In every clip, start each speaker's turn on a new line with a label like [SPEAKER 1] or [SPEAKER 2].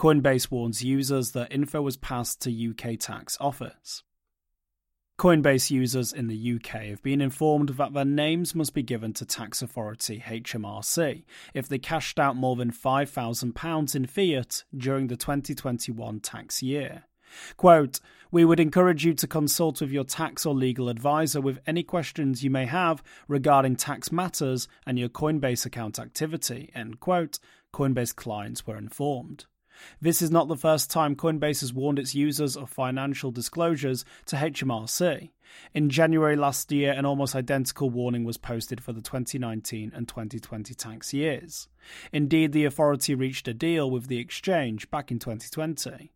[SPEAKER 1] Coinbase warns users that info was passed to UK tax office. Coinbase users in the UK have been informed that their names must be given to tax authority HMRC if they cashed out more than £5,000 in fiat during the 2021 tax year. Quote, We would encourage you to consult with your tax or legal advisor with any questions you may have regarding tax matters and your Coinbase account activity, end quote, Coinbase clients were informed. This is not the first time Coinbase has warned its users of financial disclosures to HMRC. In January last year, an almost identical warning was posted for the 2019 and 2020 tax years. Indeed, the authority reached a deal with the exchange back in 2020.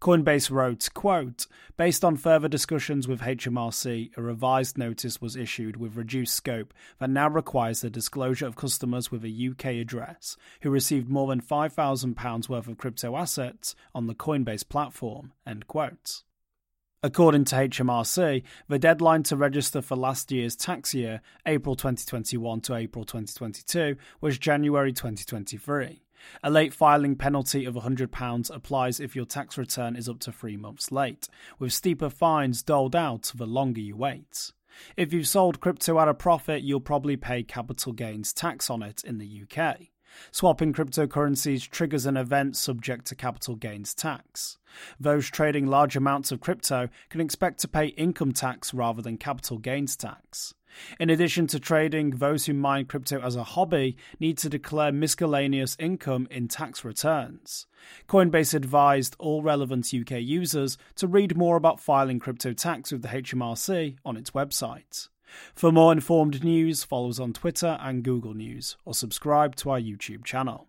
[SPEAKER 1] Coinbase wrote, quote, Based on further discussions with HMRC, a revised notice was issued with reduced scope that now requires the disclosure of customers with a UK address who received more than £5,000 worth of crypto assets on the Coinbase platform, end quote. According to HMRC, the deadline to register for last year's tax year, April 2021 to April 2022, was January 2023. A late filing penalty of £100 applies if your tax return is up to three months late, with steeper fines doled out the longer you wait. If you've sold crypto at a profit, you'll probably pay capital gains tax on it in the UK. Swapping cryptocurrencies triggers an event subject to capital gains tax. Those trading large amounts of crypto can expect to pay income tax rather than capital gains tax. In addition to trading, those who mine crypto as a hobby need to declare miscellaneous income in tax returns. Coinbase advised all relevant UK users to read more about filing crypto tax with the HMRC on its website. For more informed news, follow us on Twitter and Google News, or subscribe to our YouTube channel.